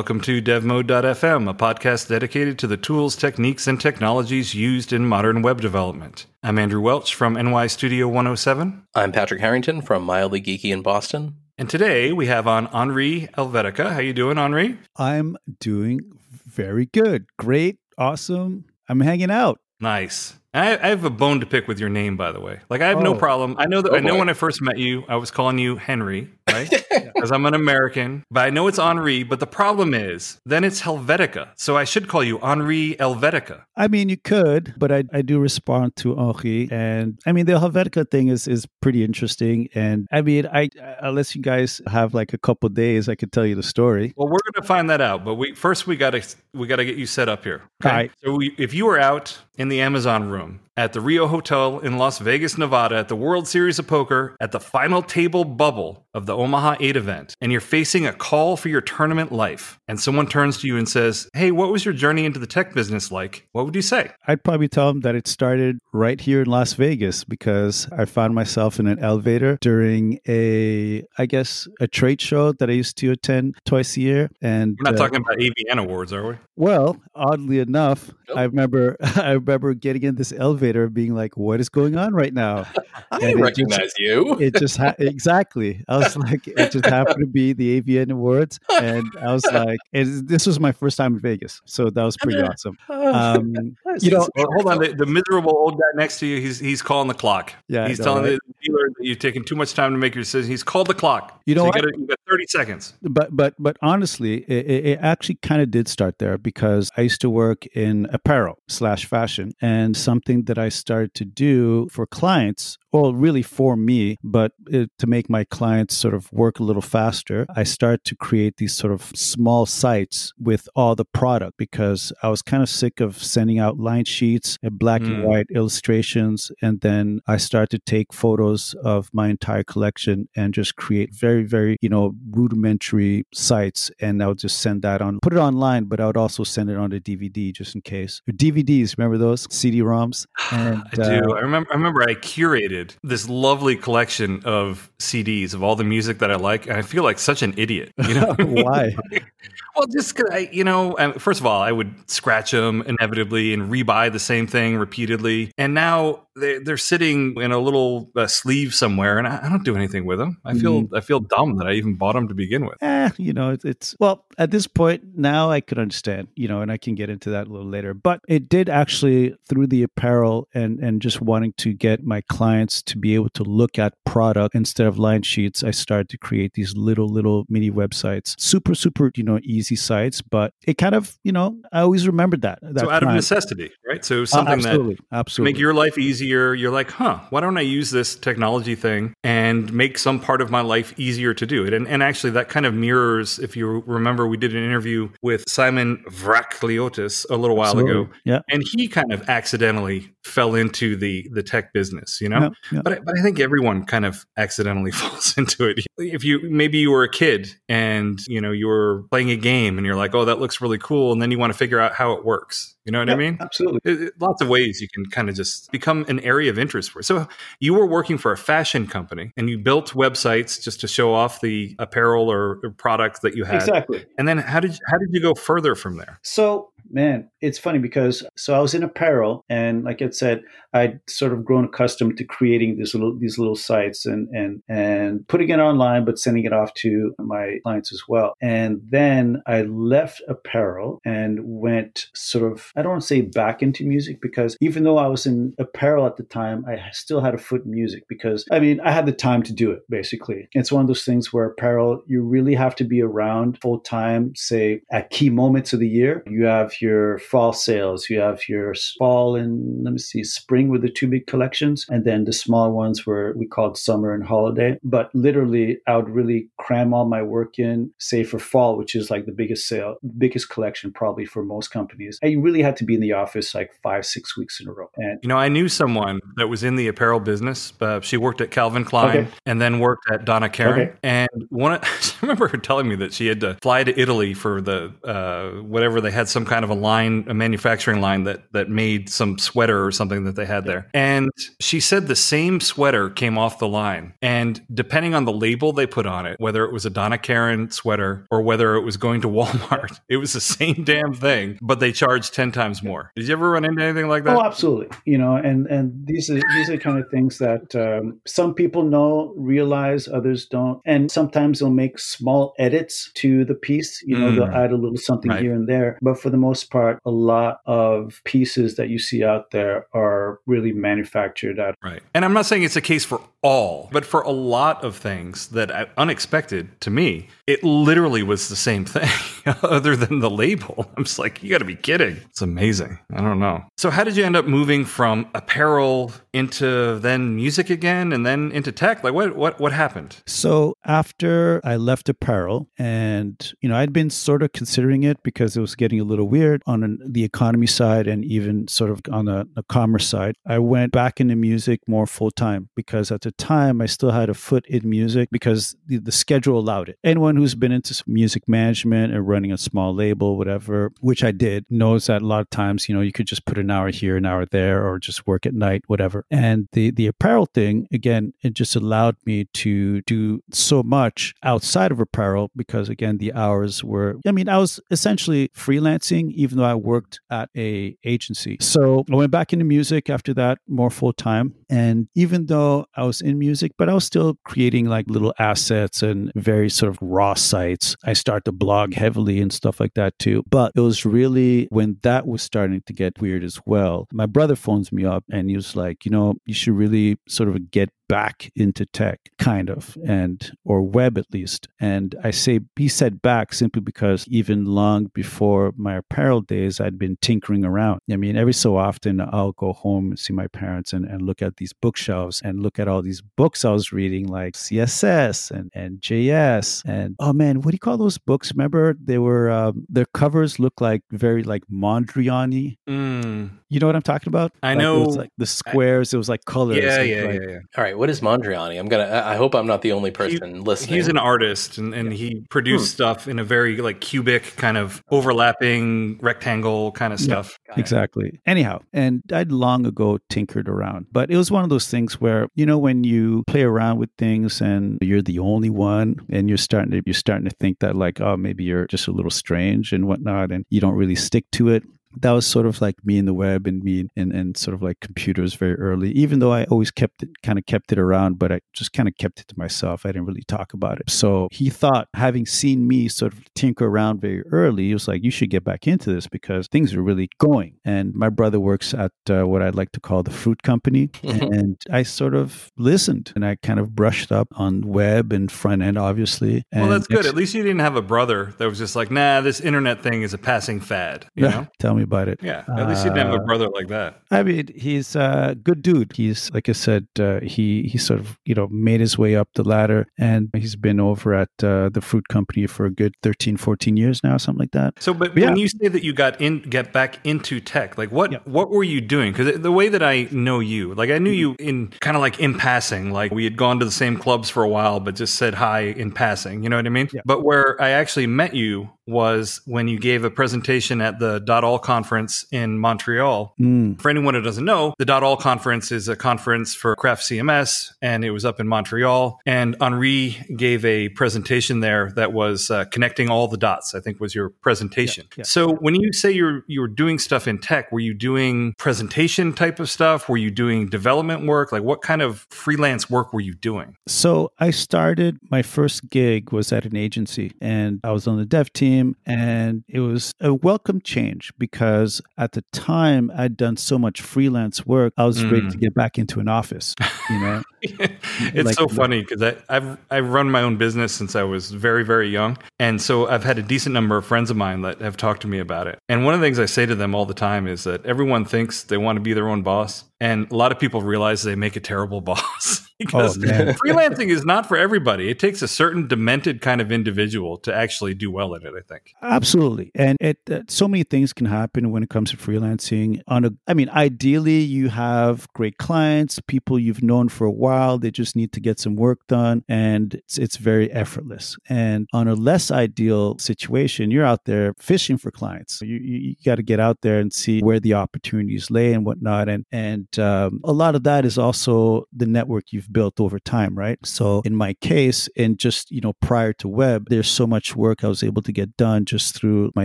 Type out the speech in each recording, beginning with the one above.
Welcome to DevMode.fm, a podcast dedicated to the tools, techniques, and technologies used in modern web development. I'm Andrew Welch from NY Studio 107. I'm Patrick Harrington from Mildly Geeky in Boston. And today we have on Henri Helvetica. How you doing, Henri? I'm doing very good. Great. Awesome. I'm hanging out. Nice. I, I, have a bone to pick with your name, by the way. Like I have oh. no problem. I know that. Oh, I know boy. when I first met you, I was calling you Henry, right? Because I'm an American. But I know it's Henri. But the problem is, then it's Helvetica. So I should call you Henri Helvetica. I mean, you could, but I, I do respond to Henri, and I mean the Helvetica thing is is pretty interesting. And I mean, I unless you guys have like a couple days, I could tell you the story. Well, we're gonna find that out. But we first we gotta we gotta get you set up here. Okay? All right. So we, if you were out in the Amazon room room at the Rio Hotel in Las Vegas, Nevada, at the World Series of Poker, at the final table bubble of the Omaha 8 event, and you're facing a call for your tournament life, and someone turns to you and says, Hey, what was your journey into the tech business like? What would you say? I'd probably tell them that it started right here in Las Vegas because I found myself in an elevator during a, I guess, a trade show that I used to attend twice a year. And we're not uh, talking about AVN awards, are we? Well, oddly enough, nope. I remember I remember getting in this elevator being like, "What is going on right now?" I recognize just, you. It just ha- exactly. I was like, it just happened to be the AVN Awards, and I was like, this was my first time in Vegas, so that was pretty awesome. Um, you know, well, hold on. The, the, miserable old guy next to you, he's he's calling the clock. Yeah, he's know, telling right? the dealer that you're taking too much time to make your decision. He's called the clock. You know, so you, got you got 30 seconds. But but but honestly, it, it actually kind of did start there because I used to work in apparel slash fashion, and something that I started to do for clients well, really for me, but it, to make my clients sort of work a little faster, I start to create these sort of small sites with all the product because I was kind of sick of sending out line sheets and black mm. and white illustrations. And then I start to take photos of my entire collection and just create very, very, you know, rudimentary sites. And I would just send that on, put it online, but I would also send it on a DVD just in case. DVDs, remember those CD-ROMs? And, I do. Uh, I remember. I remember I curated this lovely collection of CDs of all the music that I like, and I feel like such an idiot. You know why? well, just cause I, you know, first of all, I would scratch them inevitably and rebuy the same thing repeatedly, and now they're, they're sitting in a little uh, sleeve somewhere, and I, I, don't do anything with them. I feel mm. I feel dumb that I even bought them to begin with. Eh, you know, it's, it's well at this point now I could understand, you know, and I can get into that a little later. But it did actually through the apparel and and just wanting to get my clients to be able to look at product instead of line sheets. I started to create these little little mini websites, super super you know easy sites, but it kind of you know I always remembered that. that so out time. of necessity, right? So something uh, absolutely, that absolutely make your life easier easier. You're like, huh, why don't I use this technology thing and make some part of my life easier to do it? And, and actually, that kind of mirrors, if you remember, we did an interview with Simon Vrachliotis a little while Absolutely. ago. Yeah. And he kind of accidentally fell into the the tech business, you know. But I, but I think everyone kind of accidentally falls into it. If you maybe you were a kid and you know you were playing a game and you're like, oh, that looks really cool, and then you want to figure out how it works. You know what yeah, I mean? Absolutely. It, it, lots of ways you can kind of just become an area of interest for. So you were working for a fashion company and you built websites just to show off the apparel or, or products that you had. Exactly. And then how did how did you go further from there? So man, it's funny because so I was in apparel, and like I said, I'd sort of grown accustomed to creating these little these little sites and and and putting it online, but sending it off to my clients as well. And then I left apparel and went sort of I don't want to say back into music because even though I was in apparel at the time, I still had a foot in music because I mean I had the time to do it. Basically, it's one of those things where apparel you really have to be around full time. Say at key moments of the year, you have your fall sales, you have your fall and let me see, spring with the two big collections, and then the small ones were we called summer and holiday. But literally, I would really cram all my work in, say for fall, which is like the biggest sale, biggest collection probably for most companies. I really had to be in the office like five, six weeks in a row. And you know, I knew someone that was in the apparel business. Uh, she worked at Calvin Klein okay. and then worked at Donna Karan. Okay. And one I remember her telling me that she had to fly to Italy for the uh, whatever they had some kind of a line, a manufacturing line that that made some sweater or something that they had there. And she said the same sweater came off the line, and depending on the label they put on it, whether it was a Donna Karan sweater or whether it was going to Walmart, it was the same damn thing, but they charged ten times more. Did you ever run into anything like that? Oh, absolutely. You know, and and these are these are kind of things that um, some people know, realize, others don't, and sometimes they'll make small edits to the piece. You know, Mm. they'll add a little something Right. here and there, but for the most part, a lot of pieces that you see out there are really manufactured out. Right. And I'm not saying it's a case for all, but for a lot of things that I, unexpected to me, it literally was the same thing other than the label. I'm just like, you got to be kidding. It's amazing. I don't know. So how did you end up moving from apparel into then music again and then into tech? Like what what what happened? So after I left apparel, and you know, I'd been sort of considering it because it was getting a little weird on an, the economy side and even sort of on the, the commerce side. I went back into music more full time because at the time I still had a foot in music because the, the schedule allowed it. Anyone who's been into music management and running a small label, whatever, which I did, knows that a lot of times, you know, you could just put an hour here, an hour there, or just work at night, whatever. And the the apparel thing, again, it just allowed me to do so much outside of apparel because again, the hours were I mean, I was essentially freelancing even though I worked at a agency. So I went back into music after that more full time. And even though I was in music, but I was still creating like little assets and very sort of raw sites. I started to blog heavily and stuff like that too. But it was really when that was starting to get weird as well. My brother phones me up and he was like, you know, you should really sort of get back into tech kind of and or web at least and i say he said back simply because even long before my apparel days i'd been tinkering around i mean every so often i'll go home and see my parents and, and look at these bookshelves and look at all these books i was reading like css and, and js and oh man what do you call those books remember they were um, their covers look like very like mondrian Mm. you know what i'm talking about I Like, it was know- like the squares it was like colors Yeah, like- yeah, like- yeah, yeah. All right, what is Mondriani? I'm gonna. I I hope I'm not the only person listening. He's an artist and, and he produced stuff in a very like cubic kind of overlapping rectangle kind of Yeah. stuff. Exactly. Anyhow, and I'd long ago tinkered around, but it was one of those things where you know when you play around with things and you're the only one, and you're starting to you're starting to think that like oh maybe you're just a little strange and whatnot, and you don't really stick to it. That was sort of like me in the web and me and, and sort of like computers very early, even though I always kept it kind of kept it around, but I just kind of kept it to myself. I didn't really talk about it. So he thought, having seen me sort of tinker around very early, he was like, you should get back into this because things are really going. And my brother works at uh, what I'd like to call the fruit company. and I sort of listened and I kind of brushed up on web and front end, obviously. Well, that's good. At least you didn't have a brother that was just like, nah, this internet thing is a passing fad. You know? Tell me about it. Yeah. At least you didn't have a Uh, brother like that. I mean, he's a good dude. He's like I said, uh, he he sort of you know made his way up the ladder, and he's been over at uh, the fruit company for a good 13, 14 years now, something like that. So, but Yeah. when you say that you got in, get back into tech, like what, Yeah. what were you doing? Because the way that I know you, like I knew you in kind of like in passing, like we had gone to the same clubs for a while, but just said hi in passing. You know what I mean? Yeah. But where I actually met you was when you gave a presentation at the Dot All conference in Montreal. Mm, For anyone who doesn't know, the Dot All conference is a conference for craft CMS, and it was up in Montreal. And Henri gave a presentation there that was uh, connecting all the dots. I think was your presentation. Yeah, yeah. So when you say you're you were doing stuff in tech, were you doing presentation type of stuff? Were you doing development work? Like what kind of freelance work were you doing? So I started my first gig was at an agency, and I was on the dev team, and it was a welcome change because at the time I'd done so much freelance work, I was ready Mm. to get back into an office. You know, it's Like- so funny because I've I've run my own business since I was very very young, and so I've had a decent number of friends of mine that have talked to me about it. And one of the things I say to them all the time is that everyone thinks they want to be their own boss, and a lot of people realize they make a terrible boss. Because Oh, man. freelancing is not for everybody. It takes a certain demented kind of individual to actually do well at it. I think. Absolutely, and it uh, so many things can happen when it comes to freelancing. On a, I mean, ideally, you have great clients, people you've known for a while. They just need to get some work done, and it's it's very effortless. And on a less ideal situation, you're out there fishing for clients. You you, you got to get out there and see where the opportunities lay and whatnot. And and um, a lot of that is also the network you've built over time, right? So in my case, and just you know prior to web, there's so much work I was able to get done just through my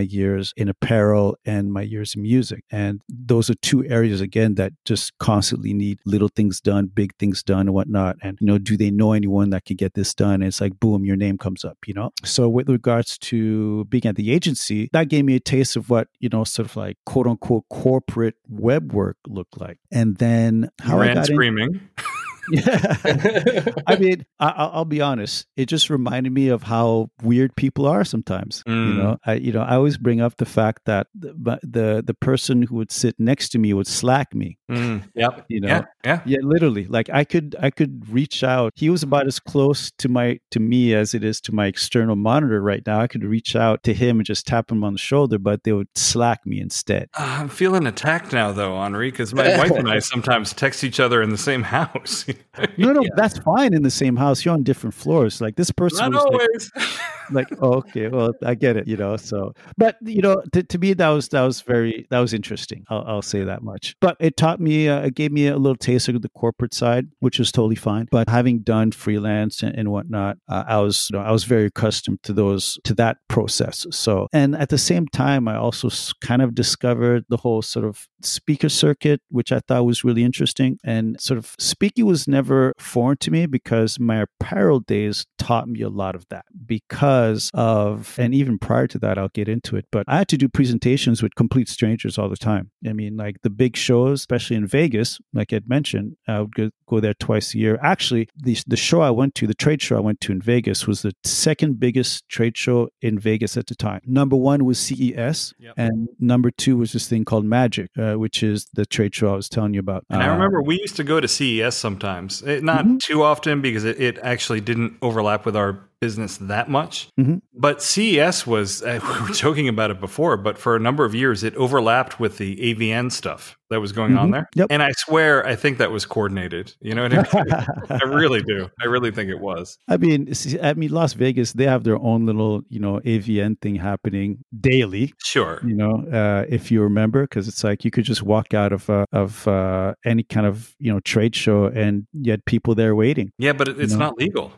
years in apparel and my years in music. And those are two areas again that just constantly need little things done, big things done, and whatnot. And you know, do they know anyone that could get this done? And it's like boom, your name comes up. You know. So with regards to being at the agency, that gave me a taste of what you know, sort of like quote unquote corporate web work looked like. And then how I Ran got in, screaming. Yeah. I mean, I, I'll I'll be honest. It just reminded me of how weird people are sometimes. You Mm. know, I you know I always bring up the fact that the the the person who would sit next to me would slack me. Mm, yep. You know, Yeah. Yeah. yeah, literally. Like I could I could reach out. He was about as close to my to me as it is to my external monitor right now. I could reach out to him and just tap him on the shoulder, but they would slack me instead. Uh, I'm feeling attacked now, though, Henri, because my wife and I sometimes text each other in the same house. No, no, that's fine in the same house. You're on different floors. Like this person Not was like, like oh, okay well i get it you know so but you know to, to me that was that was very that was interesting i'll, I'll say that much. But it taught me uh, it gave me a little taste of the corporate side which was totally fine. But having done freelance and, and whatnot uh, i was you know, i was very accustomed to those to that process. So and at the same time i also kind of discovered the whole sort of speaker circuit which i thought was really interesting. And sort of speaking was never foreign to me because my apparel days taught me a lot of that because of and even prior to that i'll get into it but i had to do presentations with complete strangers all the time. I mean like the big shows especially in vegas like i'd mentioned i would go, go there twice a year. Actually the, the show i went to the trade show i went to in vegas was the second biggest trade show in vegas at the time. Number one was ces Yep. and number two was this thing called magic uh, which is the trade show i was telling you about And I Uh, remember we used to go to CES sometimes. It, not Mhm. too often because it, it actually didn't overlap with our business that much. Mhm. But CES was, uh, we were joking about it before, but for a number of years, it overlapped with the AVN stuff that was going on Mhm. there. Yep. And I swear, I think that was coordinated. You know what I mean? I really do. I really think it was. I mean, see, I mean, Las Vegas, they have their own little, you know, AVN thing happening daily. Sure. You know, uh, if you remember, because it's like you could just walk out of uh, of uh, any kind of you know trade show and yet people there waiting. Yeah, but it, it's know? not legal.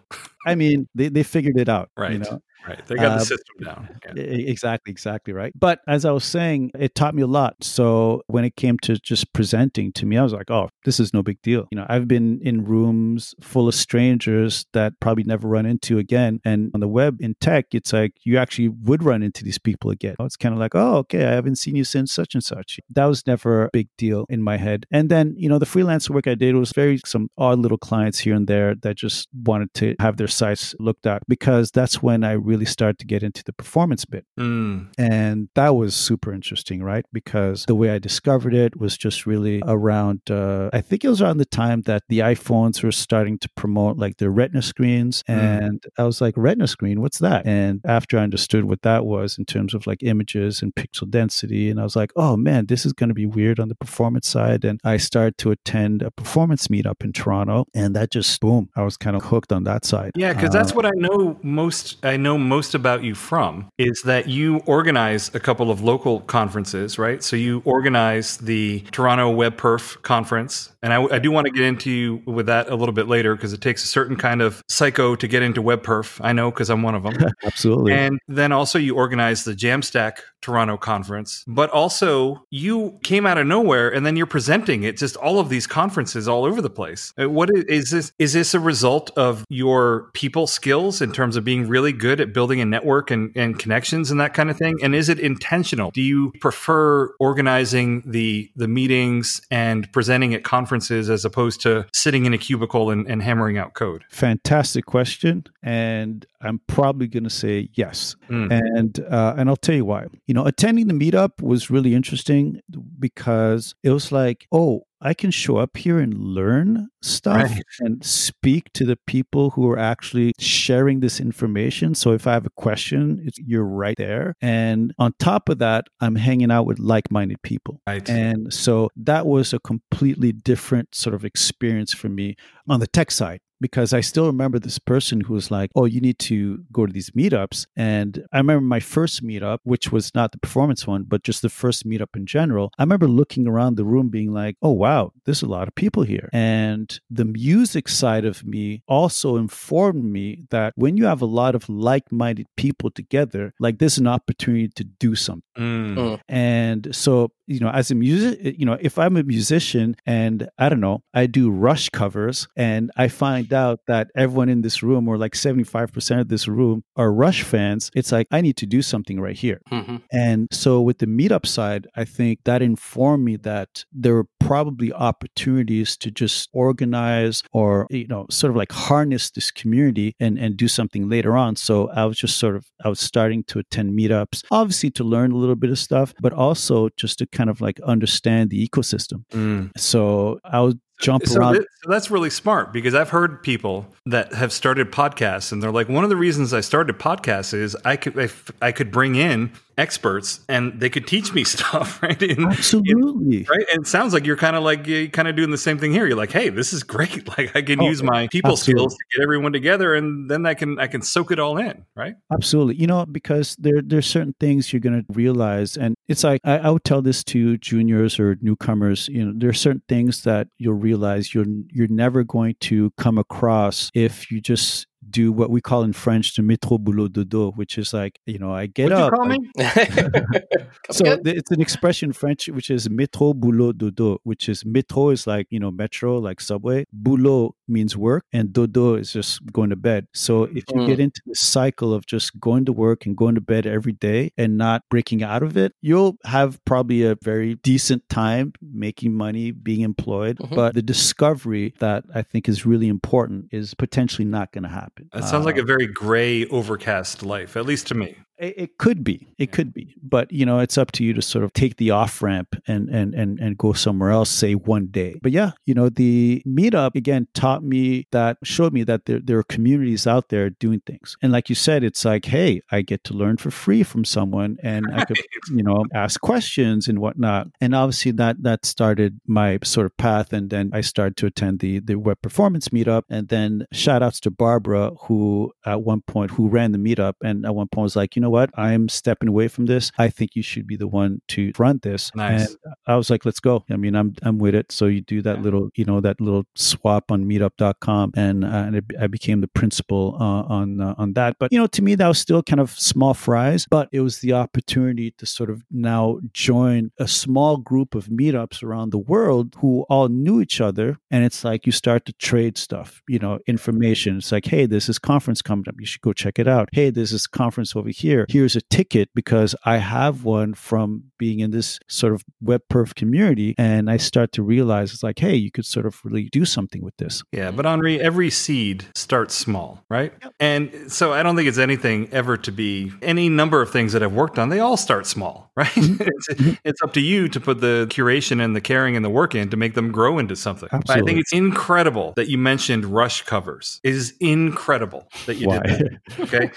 I mean, they, they figured it out, Right. You know, Right. They got Uh, the system down. Yeah. Exactly, exactly right. But as I was saying, it taught me a lot. So when it came to just presenting to me, I was like, oh, this is no big deal. You know, I've been in rooms full of strangers that probably never run into again. And on the web in tech, it's like you actually would run into these people again. It's kind of like, oh, okay, I haven't seen you since such and such. That was never a big deal in my head. And then, you know, the freelance work I did was very some odd little clients here and there that just wanted to have their sites looked at because that's when I really start to get into the performance bit. Mm. And that was super interesting, right? Because the way I discovered it was just really around, uh, I think it was around the time that the iPhones were starting to promote like their retina screens. Mm. And I was like, retina screen, what's that? And after I understood what that was in terms of like images and pixel density, and I was like, oh man, this is going to be weird on the performance side. And I started to attend a performance meetup in Toronto. And that just, boom, I was kind of hooked on that side. Yeah, because that's Uh, what I know most. I know most about you from is that you organize a couple of local conferences, right? So you organize the Toronto Web Perf conference, and I, I do want to get into you with that a little bit later because it takes a certain kind of psycho to get into Web Perf. I know because I'm one of them. absolutely. And then also you organize the Jamstack Toronto conference, but also you came out of nowhere and then you're presenting at just all of these conferences all over the place. Uh, What i- is this? Is this a result of your people skills in terms of being really good at building a network and, and connections and that kind of thing? And is it intentional? Do you prefer organizing the the meetings and presenting at conferences as opposed to sitting in a cubicle and, and hammering out code? Fantastic question, and I'm probably going to say yes. Mm. And uh, and I'll tell you why. You know, attending the meetup was really interesting because it was like, oh, I can show up here and learn stuff Right. and speak to the people who are actually sharing this information. So if I have a question, it's, you're right there. And on top of that, I'm hanging out with like minded people. Right. And so that was a completely different sort of experience for me on the tech side because I still remember this person who was like, Oh, you need to go to these meetups. And I remember my first meetup, which was not the performance one, but just the first meetup in general. I remember looking around the room being like, Oh, wow, there's a lot of people here. And the music side of me also informed me that when you have a lot of like minded people together, like there's an opportunity to do something. Mm. And so, you know, as a music, you know, if I'm a musician and I don't know, I do Rush covers and I find out that everyone in this room or like 75% of this room are Rush fans, it's like, I need to do something right here. hmm And so with the meetup side, I think that informed me that there were probably opportunities to just organize or, you know, sort of like harness this community and, and do something later on. So I was just sort of, I was starting to attend meetups, obviously to learn a little bit of stuff, but also just to kind of like understand the ecosystem. Mm. So I would jump So, around. so that's really smart because I've heard people that have started podcasts and they're like, one of the reasons I started podcasts is I could I could bring in experts and they could teach me stuff, right? In- Absolutely. Right, and it sounds like you're kind of like you kind of doing the same thing here. You're like, "Hey, this is great! Like, I can Oh, use my people absolutely. skills to get everyone together, and then I can I can soak it all in." Right? Absolutely. You know, because there there's certain things you're going to realize. And it's like, I, I would tell this to juniors or newcomers, you know, there are certain things that you'll realize you're, you're never going to come across if you just do what we call in French the métro boulot dodo, which is like, you know, I get What'd you up. call I- me? so Come th- it's an expression in French which is métro boulot dodo, which is métro is like you know metro like subway. Boulot means work, and dodo is just going to bed. So if you Mm. get into the cycle of just going to work and going to bed every day and not breaking out of it, you'll have probably a very decent time making money, being employed. Mhm. But the discovery that I think is really important is potentially not going to happen. That sounds like Uh, a very gray, overcast life, at least to me. It, it could be. It could be. But you know, it's up to you to sort of take the off ramp and and and and go somewhere else, say one day. But yeah, you know, the meetup again taught me that showed me that there there are communities out there doing things. And like you said, it's like, hey, I get to learn for free from someone and I could, you know, ask questions and whatnot. And obviously that that started my sort of path. And then I started to attend the the web performance meetup. And then shout outs to Barbara, who at one point who ran the meetup and at one point was like, you know what, I'm stepping away from this. I think you should be the one to run this. Nice. And I was like, let's go. I mean, I'm I'm with it. So you do that Yeah. little, you know, that little swap on meetup.com and, uh, and it, I became the principal uh, on uh, on that. But you know, to me that was still kind of small fries, but it was the opportunity to sort of now join a small group of meetups around the world who all knew each other and it's like you start to trade stuff, you know, information. It's like, hey, this is conference coming up. You should go check it out. Hey, there's this conference over here. Here's a ticket because I have one from being in this sort of web perf community. And I start to realize it's like, hey, you could sort of really do something with this. Yeah, mm-hmm. but Henri, every seed starts small, right? And so I don't think it's anything ever to be any number of things that I've worked on. They all start small, right? Mm-hmm. it's, it's up to you to put the curation and the caring and the work in to make them grow into something. But I think it's incredible that you mentioned Rush covers. It is incredible that you Why? did that. Okay,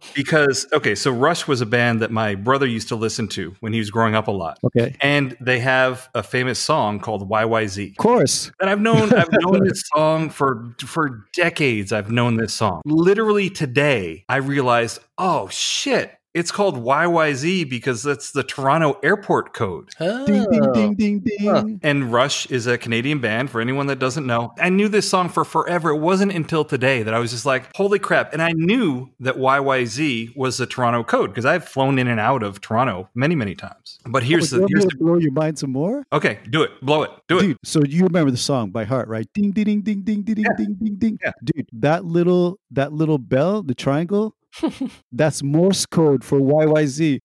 because okay, so Rush was a band that my brother used to listen to when he was growing up a lot. Okay. And they have a famous song called YYZ. Of course. And I've known I've known this song for for decades. I've known this song. Literally today, I realized, oh shit, it's called YYZ because that's the Toronto airport code. Oh. Ding, ding, ding, ding, ding. Huh. And Rush is a Canadian band for anyone that doesn't know. I knew this song for forever. It wasn't until today that I was just like, holy crap. And I knew that YYZ was the Toronto code because I've flown in and out of Toronto many, many times. But oh, here's Oh, the here's want the to blow your mind some more? Okay, do it. Blow it. Do it. So you remember the song by heart, right? Ding ding ding ding ding ding ding Yeah. ding ding ding. Yeah. Dude, that little that little bell, the triangle, that's Morse code for YYZ.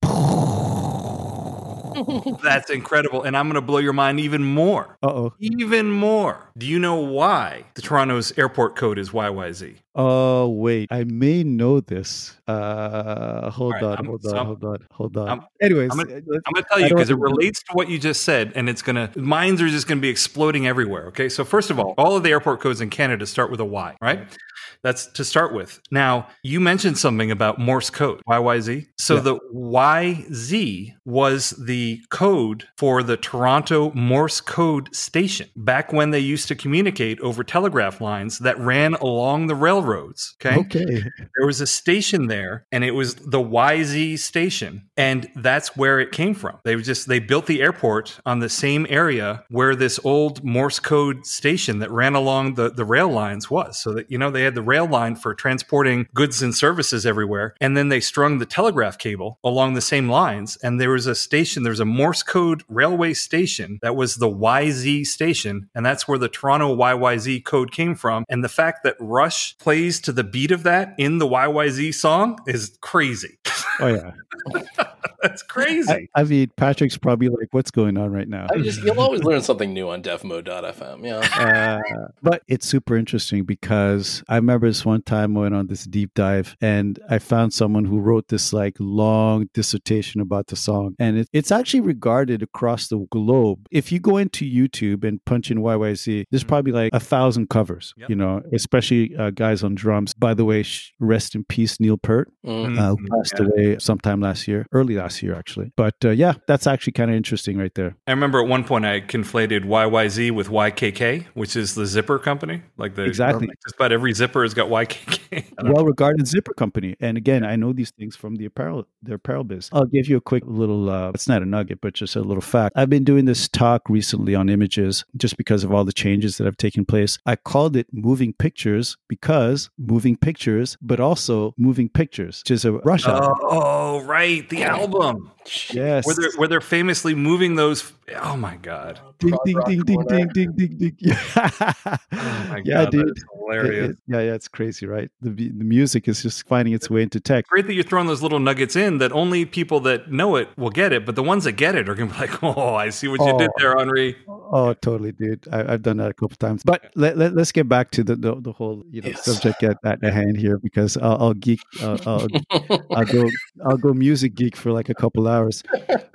That's incredible. And I'm going to blow your mind even more. Uh oh. Even more. Do you know why the Toronto's airport code is YYZ? Oh wait, I may know this. Uh, hold right, on, hold so on, hold on, hold on. I'm- Anyways, I'm uh, I'm going to tell you because it relates to what you just said, and it's going to minds are just going to be exploding everywhere. Okay, so first of all, all of the airport codes in Canada start with a Y, right? That's to start with. Now, you mentioned something about Morse code, YYZ. So Yeah. the YZ was the code for the Toronto Morse code station back when they used to communicate over telegraph lines that ran along the railroads. Okay okay. there was a station there and it was the YZ station and that's where it came from. They just they built the airport on the same area where this old Morse code station that ran along the the rail lines was. So that you know they had the rail line for transporting goods and services everywhere and then they strung the telegraph cable along the same lines and there was a station there was a Morse code railway station that was the YZ station and that's where the Toronto YYZ code came from and the fact that Rush plays to the beat of that in the YYZ song is crazy. Oh yeah. That's crazy. I, I mean, Patrick's probably like, "What's going on right now?" I just you'll always learn something new on DevMode.fm. Yeah. Uh, but it's super interesting because I remember this one time I went on this deep dive and I found someone who wrote this like long dissertation about the song. And it, it's actually regarded across the globe. If you go into YouTube and punch in YYZ, there's probably like a thousand covers, Yep. you know, especially uh, guys on drums. By the way, sh- rest in peace, Neil Peart, Mm. uh, who Mhm. passed Yeah. away sometime last year, early last year, actually. But uh, yeah, that's actually kind of interesting right there. I remember at one point I conflated YYZ with YKK, which is the zipper company. Like the Exactly. just about every zipper has got YKK. I don't know. well regarded zipper company and again i know these things from the apparel the apparel biz i'll give you a quick little uh it's not a nugget but just a little fact i've been doing this talk recently on images just because of all the changes that have taken place i called it moving pictures because moving pictures but also moving pictures which is a rush Oh, oh, right, the Então, album yes where they're where they're famously moving those. Oh my god! ding Prog ding ding ding ding ding ding ding Oh my yeah god, dude that's It- hilarious. it- yeah yeah it's crazy right the, the music is just finding its way into tech Great that you're throwing those little nuggets in that only people that know it will get it, but the ones that get it are gonna be like, "Oh, I see what you did Oh. there, Henri." Oh, totally, dude. I, I've done that a couple times. But let, let, us get back to the, the, the whole you know Yes. subject at, at hand here because I'll, I'll geek. Uh, I'll, I'll go. I'll go music geek for like a couple hours.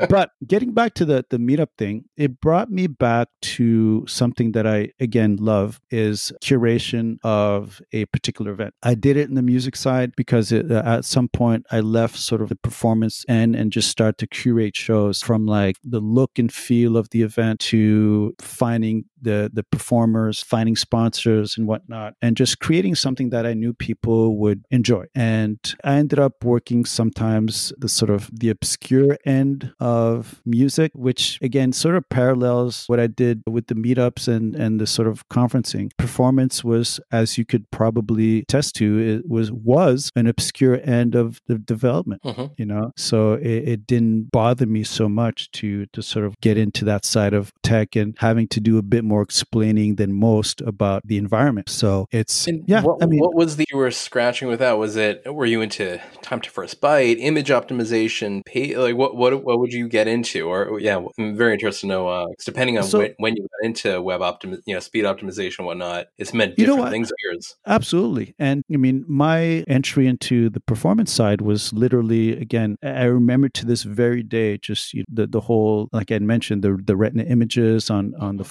But getting back to the the meetup thing, it brought me back to something that I again love is curation of a particular event. I did it in the music side because it, uh, at some point I left sort of the performance end and just start to curate shows from like the look and feel of the event to finding the the performers, finding sponsors and whatnot, and just creating something that I knew people would enjoy. And I ended up working sometimes the sort of the obscure end of music, which again sort of parallels what I did with the meetups and and the sort of conferencing. Performance was, as you could probably attest to, it was was an obscure end of the development Mhm. you know so it, it didn't bother me so much to to sort of get into that side of tech and having to do a bit more explaining than most about the environment so it's And yeah what, i mean what was the you were scratching with that? Was it were you into time to first byte, image optimization, pay, like what what what would you get into? Or yeah, I'm very interested to know. Uh, depending on So- when, when you got into web optim, you know, speed optimization, whatnot, it's meant You know what? things of yours. Absolutely. And I mean, my entry into the performance side was literally, again, I remember to this very day, just you the, the whole, like I mentioned, the, the retina images on, on the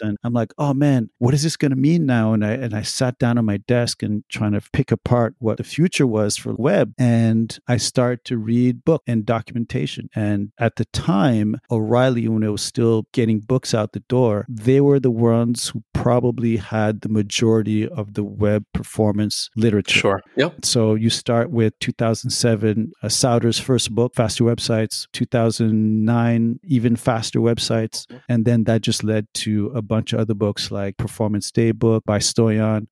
And I'm like, oh man, what is this going to mean now? And I, and I sat down on my desk and trying to pick apart what the future was for web. And I started to read book and documentation. And at the time, O'Reilly, when it was still getting books out the door, they were the ones who probably had the majority of the web performance literature. Sure. Yep. So you start with 2007, uh, Souders' first book, Faster Websites, 2009, Even Faster Websites. And then that just led to a bunch of other books like Performance Daybook by Stoyan.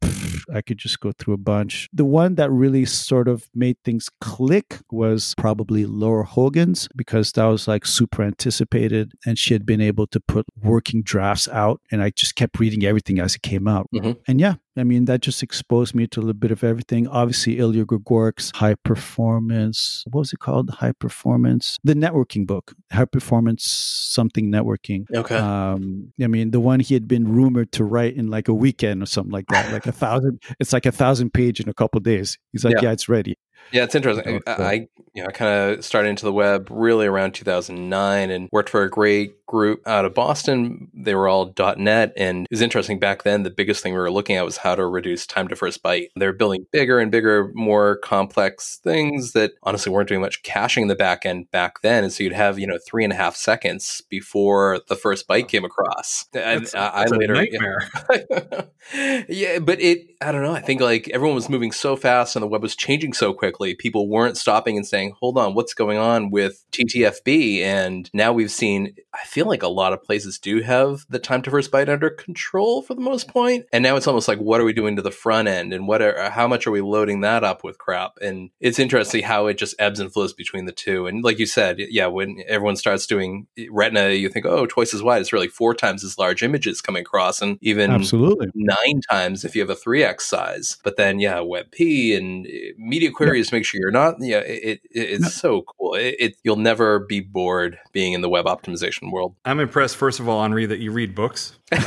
I could just go through a bunch. The one that really sort of made things click was probably Lara Hogan's because that was like super anticipated and she had been able to put working drafts out. And I just kept reading everything as it came out. Mhm. And yeah, I mean, that just exposed me to a little bit of everything. Obviously, Ilya Grigorik's High Performance, what was it called? High Performance, the networking book, High Performance something networking. Okay. Um, I mean, the one he had been rumored to write in like a weekend or something like that, like a thousand. It's like a thousand page in a couple days. He's like, Yeah. yeah, it's ready. Yeah, it's interesting. I. I you know, I kind of started into the web really around 2009 and worked for a great group out of Boston. They were all .NET, and it was interesting back then. The biggest thing we were looking at was how to reduce time to first byte. They're building bigger and bigger, more complex things that honestly weren't doing much caching in the back end back then. And so you'd have you know three and a half seconds before the first byte came across. And That's, I, I that's a later nightmare. yeah, but it, I don't know. I think like everyone was moving so fast and the web was changing so quickly. People weren't stopping and saying, hold on, what's going on with TTFB? And now we've seen, I feel like a lot of places do have the time to first byte under control for the most point. And now it's almost like, what are we doing to the front end? And what are, how much are we loading that up with crap? And it's interesting how it just ebbs and flows between the two. And like you said, yeah, when everyone starts doing retina, you think, oh, twice as wide. It's really four times as large images coming across. And even Absolutely. nine times if you have a 3x size. But then, yeah, WebP and uh, media queries make sure you're not. Yeah, it, it, it's No. so cool. It, it you'll never be bored being in the web optimization world. I'm impressed, first of all, Henri, that you read books.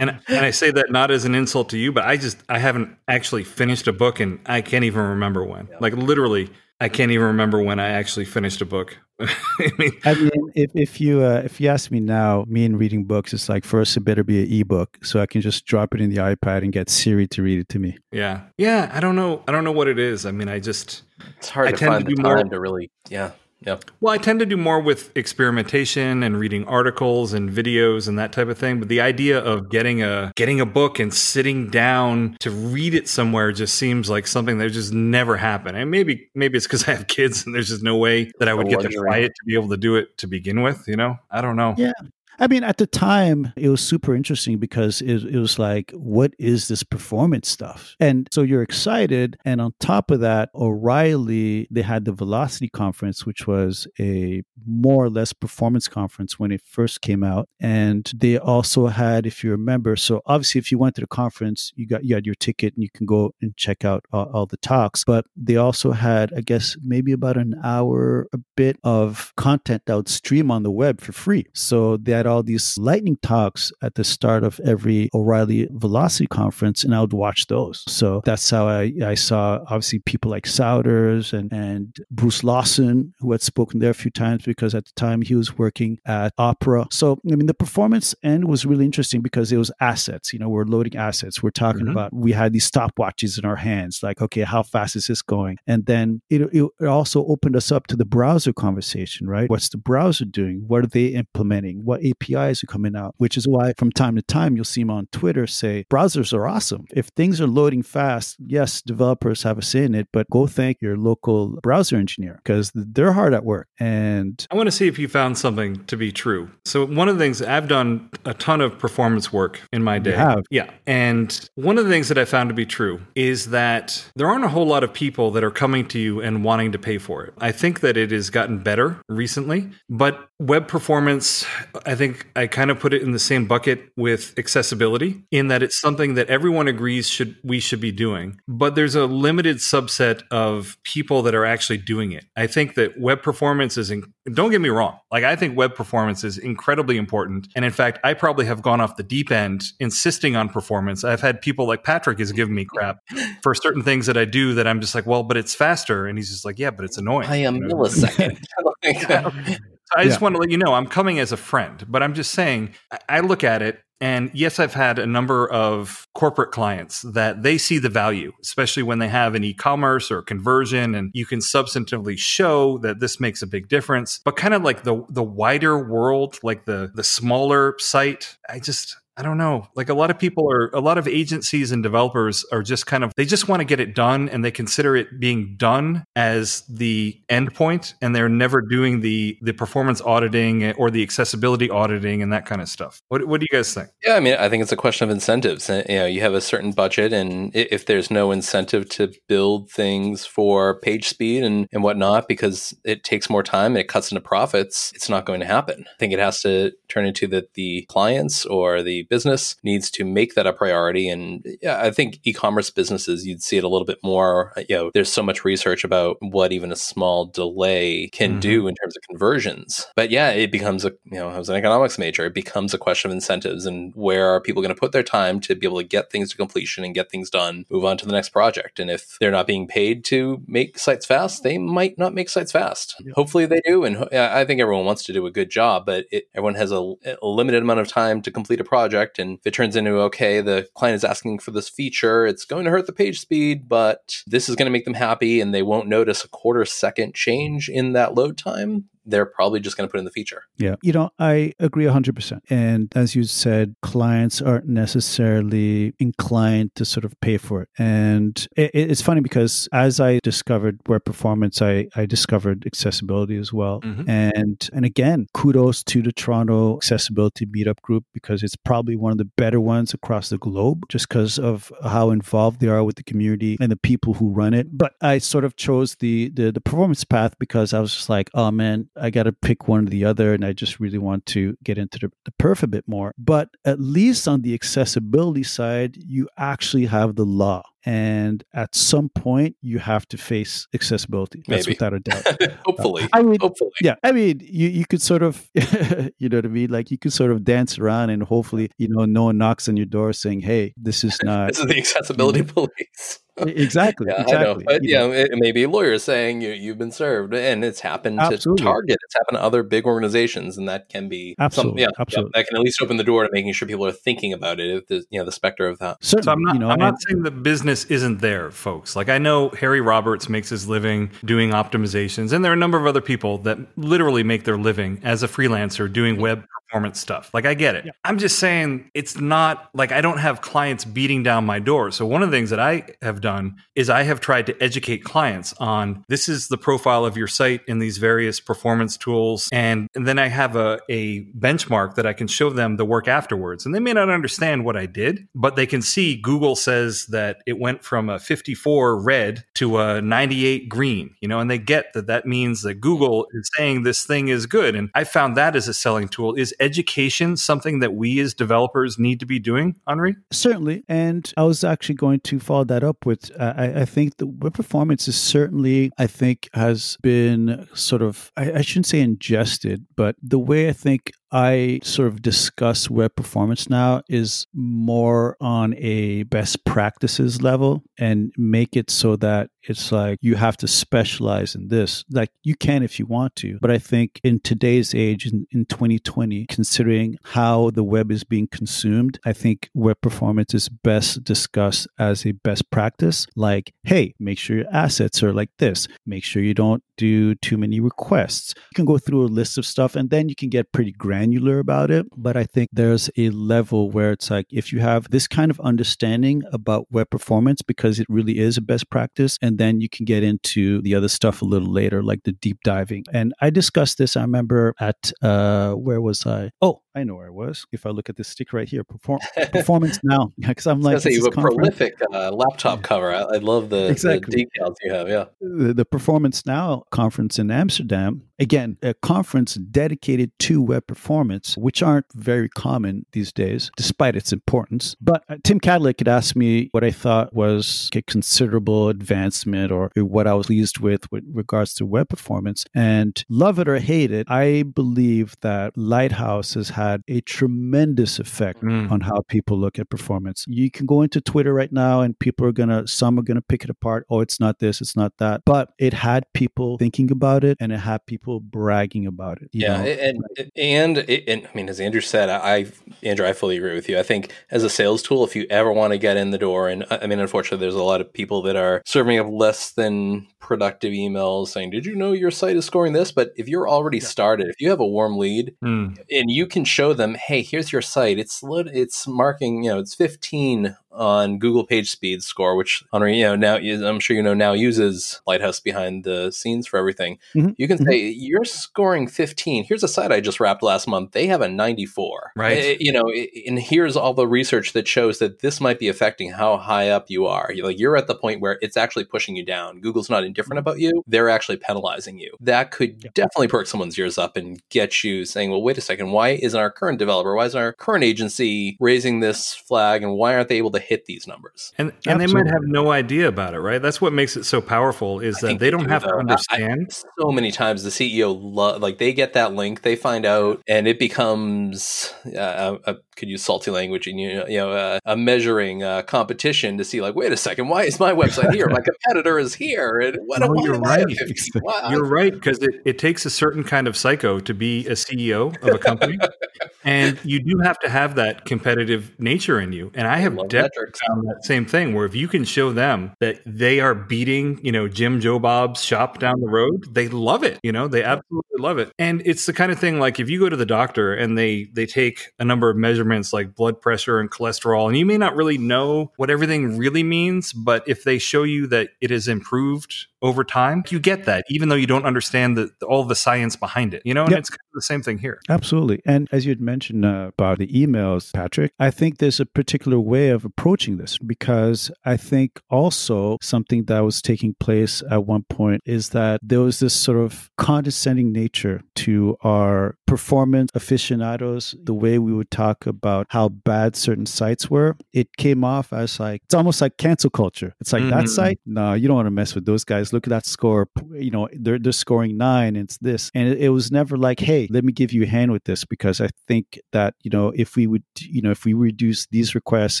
And and I say that not as an insult to you, but I just I haven't actually finished a book and I can't even remember when. Like literally, I can't even remember when I actually finished a book. I mean, I mean, if, if you uh, if you ask me now, me and reading books, it's like first it better be an ebook, so I can just drop it in the iPad and get Siri to read it to me. yeah, yeah. I don't know. I don't know what it is. I mean, I just It's hard I to tend find to the do more- time to really, yeah, yeah. Well, I tend to do more with experimentation and reading articles and videos and that type of thing. But the idea of getting a getting a book and sitting down to read it somewhere just seems like something that just never happened. And maybe maybe it's because I have kids and there's just no way that I would get to try it to be able to do it to begin with. You know, I don't know. Yeah. I mean, at the time, it was super interesting because it, it was like, what is this performance stuff? And so you're excited. And on top of that, O'Reilly, they had the Velocity Conference, which was a more or less performance conference when it first came out. And they also had, if you remember, so obviously, if you went to the conference, you got you had your ticket and you can go and check out all, all the talks. But they also had, I guess, maybe about an hour, a bit of content that would stream on the web for free. So they had all these lightning talks at the start of every O'Reilly Velocity conference, and I would watch those. So that's how I, I saw obviously people like Souders and, and Bruce Lawson, who had spoken there a few times because at the time he was working at Opera. So, I mean, the performance end was really interesting because it was assets. You know, we're loading assets. We're talking Mhm. about, we had these stopwatches in our hands, like, okay, how fast is this going? And then it, it, it also opened us up to the browser conversation, right? What's the browser doing? What are they implementing? What APIs are coming out? Which is why from time to time you'll see them on Twitter say, browsers are awesome. If things are loading fast, yes, developers have a say in it, but go thank your local browser engineer because they're hard at work. And I want to see if you found something to be true. So one of the things I've done a ton of performance work in my day. have? Yeah. And one of the things that I found to be true is that there aren't a whole lot of people that are coming to you and wanting to pay for it. I think that it has gotten better recently, but web performance, I think I kind of put it in the same bucket with accessibility in that it's something that everyone agrees should we should be doing. But there's a limited subset of people that are actually doing it. I think that web performance is in, don't get me wrong. Like I think web performance is incredibly important. And in fact, I probably have gone off the deep end insisting on performance. I've had people like Patrick is giving me crap for certain things that I do that I'm just like, well, but it's faster. And he's just like, yeah, but it's annoying. I am you know? millisecond. Oh I just Yeah. want to let you know I'm coming as a friend, but I'm just saying I- I look at it and yes, I've had a number of corporate clients that they see the value, especially when they have an e-commerce or conversion and you can substantively show that this makes a big difference. But kind of like the the wider world, like the the smaller site, I just I don't know. Like a lot of people are, a lot of agencies and developers are just kind of, they just want to get it done and they consider it being done as the endpoint and they're never doing the, the performance auditing or the accessibility auditing and that kind of stuff. What, what do you guys think? Yeah, I mean, I think it's a question of incentives. Uh, You know, you have a certain budget, and if there's no incentive to build things for page speed and, and whatnot, because it takes more time it cuts into profits, it's not going to happen. I think it has to turn into that the clients or the Business needs to make that a priority. And I think e-commerce businesses, you'd see it a little bit more. You know, there's so much research about what even a small delay can mm-hmm. do in terms of conversions. But yeah, it becomes a, you know, I was an economics major, it becomes a question of incentives and where are people going to put their time to be able to get things to completion and get things done, move on to the next project. And if they're not being paid to make sites fast, they might not make sites fast. Yeah. Hopefully they do. And I think everyone wants to do a good job, but it, everyone has a, a limited amount of time to complete a project. And if it turns into, okay, the client is asking for this feature, it's going to hurt the page speed, but this is going to make them happy and they won't notice a quarter second change in that load time, they're probably just going to put in the feature. Yeah. You know, I agree 100%. And as you said, clients aren't necessarily inclined to sort of pay for it. And it, it's funny because as I discovered web performance, I, I discovered accessibility as well. Mm-hmm. And and again, kudos to the Toronto Accessibility Meetup group because it's probably one of the better ones across the globe just because of how involved they are with the community and the people who run it. But I sort of chose the the, the performance path because I was just like, oh man, I got to pick one or the other, and I just really want to get into the, the perf a bit more. But at least on the accessibility side, you actually have the law. And at some point, you have to face accessibility. That's Maybe. without a doubt. hopefully. Uh, I mean, hopefully. Yeah. I mean, you, you could sort of, you know what I mean? Like you could sort of dance around and hopefully, you know, no one knocks on your door saying, hey, this is not. this is the accessibility police exactly. yeah, exactly. I know. But yeah, you know, it may be a lawyer saying you, you've been served, and it's happened Absolutely. to Target. It's happened to other big organizations, and that can be Absolutely. Some, yeah, Absolutely. Yeah, that can at least open the door to making sure people are thinking about it. If the you know the specter of that. Certainly, so I'm not. You know, I'm not saying the business isn't there, folks. Like I know Harry Roberts makes his living doing optimizations, and there are a number of other people that literally make their living as a freelancer doing web performance stuff. Like I get it. Yeah. I'm just saying it's not like I don't have clients beating down my door. So one of the things that I have done is I have tried to educate clients on this is the profile of your site in these various performance tools. And, and then I have a, a benchmark that I can show them the work afterwards. And they may not understand what I did, but they can see Google says that it went from a 54 red to a 98 green, you know, and they get that that means that Google is saying this thing is good. And I found that as a selling tool is education something that we as developers need to be doing, Henri? Certainly. And I was actually going to follow that up with uh, I, I, think the web performance is certainly, I think, has been sort of, I, I shouldn't say ingested, but the way I think I sort of discuss web performance now is more on a best practices level and make it so that it's like you have to specialize in this. Like you can if you want to, but I think in today's age, in, in 2020, considering how the web is being consumed, I think web performance is best discussed as a best practice. Like, hey, make sure your assets are like this. Make sure you don't do too many requests. You can go through a list of stuff and then you can get pretty granular about it. But I think there's a level where it's like if you have this kind of understanding about web performance, because it really is a best practice, and then you can get into the other stuff a little later, like the deep diving. And I discussed this, I remember at, uh, where was I? Oh, I know where I was. If I look at this stick right here, perform, performance now, because I'm like, say you have a prolific uh, laptop cover. I, I love the, exactly. the, details you have. Yeah, the, the, Performance Now conference in Amsterdam. Again, a conference dedicated to web performance, which aren't very common these days, despite its importance. But uh, Tim Kadlec had asked me what I thought was a considerable advancement or what I was pleased with with regards to web performance. And love it or hate it, I believe that Lighthouse has had had a tremendous effect mm. on how people look at performance. You can go into Twitter right now and people are going to, some are going to pick it apart. Oh, it's not this, it's not that. But it had people thinking about it and it had people bragging about it. yeah. Know? And, and, and, I mean, as Andrew said, I, Andrew, I fully agree with you. I think as a sales tool, if you ever want to get in the door, and I mean, unfortunately, there's a lot of people that are serving up less than productive emails saying, Did you know your site is scoring this? But if you're already yeah. started, if you have a warm lead mm. and you can show them, Hey, here's your site, it's it's marking, you know, it's 15 on Google Page Speed Score, which Henri, you know, now I'm sure you know now uses Lighthouse behind the scenes for everything. Mhm. You can Mhm. say you're scoring 15. Here's a site I just wrapped last month. They have a 94. Right. Eh, you know, eh, and here's all the research that shows that this might be affecting how high up you are. You're like you're at the point where it's actually pushing you down. Google's not indifferent about you. They're actually penalizing you. That could Yeah. definitely perk someone's ears up and get you saying, well, wait a second, why isn't our current developer, why isn't our current agency raising this flag and why aren't they able to hit these numbers? And and they might have no idea about it, right? That's what makes it so powerful is I that they don't do, have to though. I- I- understand. so many times the CEO lo- like they get that link, they find out, and it becomes uh, uh, could use salty language and you know, you know uh, a measuring uh, competition to see like, wait a second, why is my website here? My competitor is here, and what? No, you're I right. 50? You're right because it, it takes a certain kind of psycho to be a CEO of a company, and you do have to have that competitive nature in you. And I have love definitely metrics. that same thing where if you can show them that they are beating, you know, Jim Joe Bob's shop down the road, they love it. You know, they absolutely love it. And it's the kind of thing like if you go to the doctor and they they take a number of measurements like blood pressure and cholesterol, and you may not really know what everything really means, but if they show you that it has improved over time, you get that, even though you don't understand the, all the science behind it. You know, and Yep. it's kind of the same thing here. Absolutely. And as you had mentioned uh, about the emails, Patrick, I think there's a particular way of approaching this because I think also something that was taking place at one point is that there was this sort of condescending nature to our performance aficionados, the way we would talk about how bad certain sites were. It came off as like, it's almost like cancel culture. It's like that Mhm. site, no, you don't want to mess with those guys. Look at that score. You know, they're, they're scoring nine. And it's this. And it, it was never like, hey, let me give you a hand with this because I think that, you know, if we would, you know, if we reduce these requests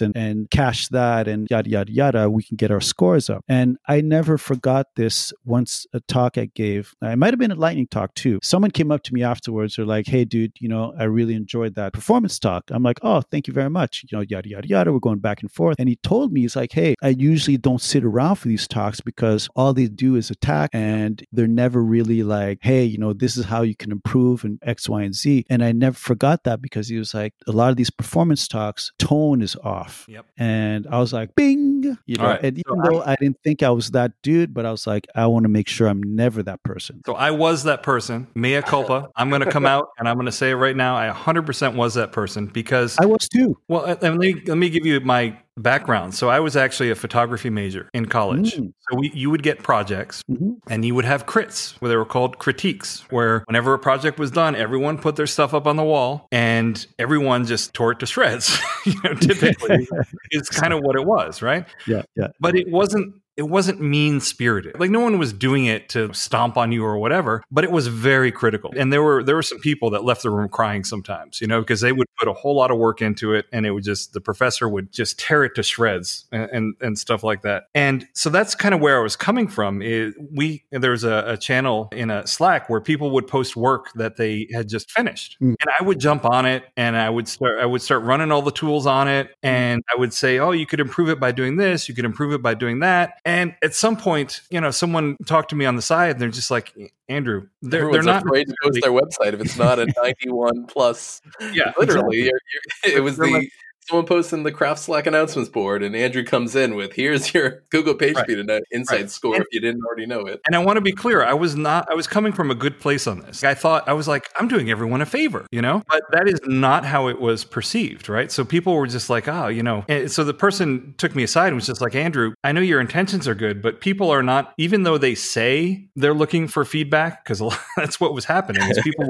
and, and cache that and yada, yada, yada, we can get our scores up. And I never forgot this once a talk I gave. It might have been a lightning talk too. Someone came up to me afterwards. They're like, hey, dude, you know, I really enjoyed that performance talk. I'm like, oh, thank you very much. You know, yada, yada, yada. We're going back and forth. And he told me, he's like, hey, I usually don't sit around for these talks because all they do is attack and they're never really like, hey, you know, this is how you can improve and X, Y, and Z. And I never forgot that because he was like, a lot of these performance talks, tone is off. Yep. And I was like, bing, you know, right. and So even though I didn't think I was that dude, but I was like, I want to make sure I'm never that person. So I was that person, mea culpa. I'm going to come out and I'm going to say it right now. I 100% was that person because, I was too. well, let me, let me give you my background. So I was actually a photography major in college. Mm. So we, you would get projects Mhm. and you would have crits where they were called critiques, where whenever a project was done, everyone put their stuff up on the wall and everyone just tore it to shreds. you know, typically is kind of what it was, right? yeah, yeah. but it wasn't it wasn't mean spirited like no one was doing it to stomp on you or whatever but it was very critical. And there were there were some people that left the room crying sometimes you know because they would put a whole lot of work into it and it would just the professor would just tear it to shreds and and, and stuff like that. And so that's kind of where i was coming from. Is we there was a, a channel in a slack where people would post work that they had just finished. Mm. and i would jump on it and i would start i would start running all the tools on it and i would say oh you could improve it by doing this. You could improve it by doing that and at some point you know someone talked to me on the side and they're just like andrew they're, they're not afraid to post their website if it's not a 91 plus. yeah Literally, you're- you're- it was the like- someone posts in the Craft Slack announcements board, and Andrew comes in with, "Here's your Google PageSpeed Right. and uh, inside Right. score And- if you didn't already know it." And I want to be clear, I was not, I was coming from a good place on this. I thought, I was like, I'm doing everyone a favor, you know? But that is not how it was perceived, right? So people were just like, oh, you know. And so the person took me aside and was just like, Andrew, I know your intentions are good, but people are not, even though they say they're looking for feedback, because that's what was happening, is people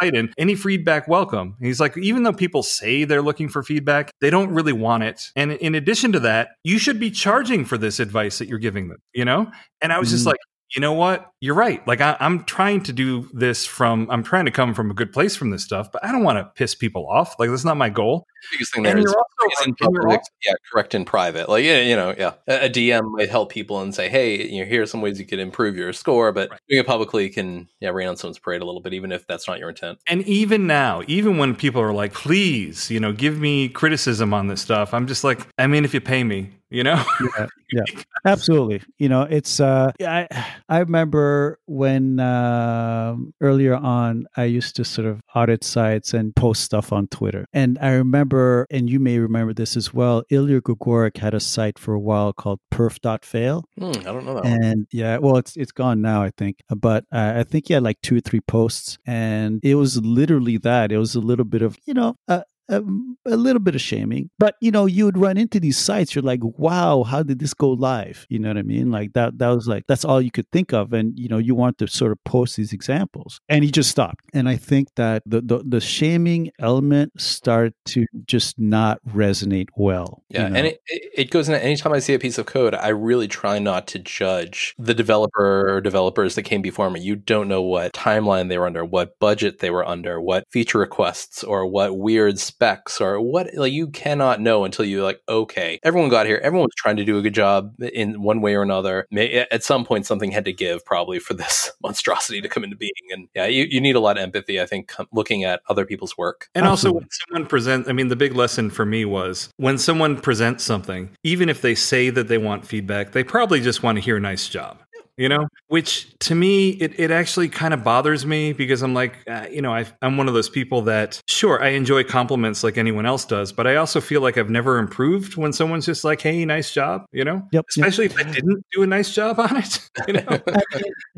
put in, any feedback welcome. And he's like, even though people say they're looking for feedback, they don't really want it. And in addition to that, you should be charging for this advice that you're giving them, you know? And I was just Mhm. like, you know what? You're right. Like I, I'm trying to do this from, I'm trying to come from a good place from this stuff, but I don't want to piss people off. Like that's not my goal. The biggest thing And there is you're also- is in and you're public, yeah, correct in private. Like, yeah, you know, yeah, a, a DM might help people and say, "Hey, you know, here are some ways you could improve your score," but Right. doing it publicly can, yeah, rain on someone's parade a little bit, even if that's not your intent. And even now, even when people are like, please, you know, give me criticism on this stuff, I'm just like, I mean, if you pay me, you know? yeah, yeah, absolutely. You know, it's uh, I I remember remember when uh, earlier on I used to sort of audit sites and post stuff on Twitter. And I remember, and you may remember this as well, Ilya Grigorik had a site for a while called perf.fail. Hmm, I don't know that one. And yeah, well, it's it's gone now, I think. But uh, I think he had like two or three posts, and it was literally that. It was a little bit of you know a, a, a little bit of shaming, but you know, you would run into these sites. You're like, wow, how did this go live? You know what I mean? Like that. That was like that's all you could think of, and you know, you want to sort of post these examples, and he just stopped. And I think that the the, the shaming element started to just not resonate well. Yeah, you know? and it, it it goes in. Anytime I see a piece of code, I really try not to judge the developer or developers that came before me. You don't know what timeline they were under, what budget they were under, what feature requests, or what weird specs, or what like you cannot know until you're like, okay, everyone got here. Everyone was trying to do a good job in one way or another. At some point, something had to give, probably for this monstrosity to come into being. And yeah, you, you need a lot of empathy. I think looking at other people's work. And also, when someone presents, I mean, the big lesson for me was when someone presents something, even if they say that they want feedback, they probably just want to hear a nice job. You know, which to me, it, it actually kind of bothers me because I'm like, uh, you know, I, I'm one of those people that, sure, I enjoy compliments like anyone else does, but I also feel like I've never improved when someone's just like, hey, nice job, you know? Yep, yep. Especially if I didn't do a nice job on it, you know?